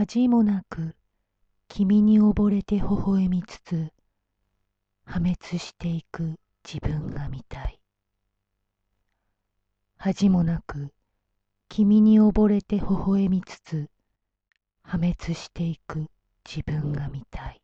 恥もなく君に溺れて微笑みつつ破滅していく自分が見たい。恥もなく君に溺れて微笑みつつ破滅していく自分が見たい。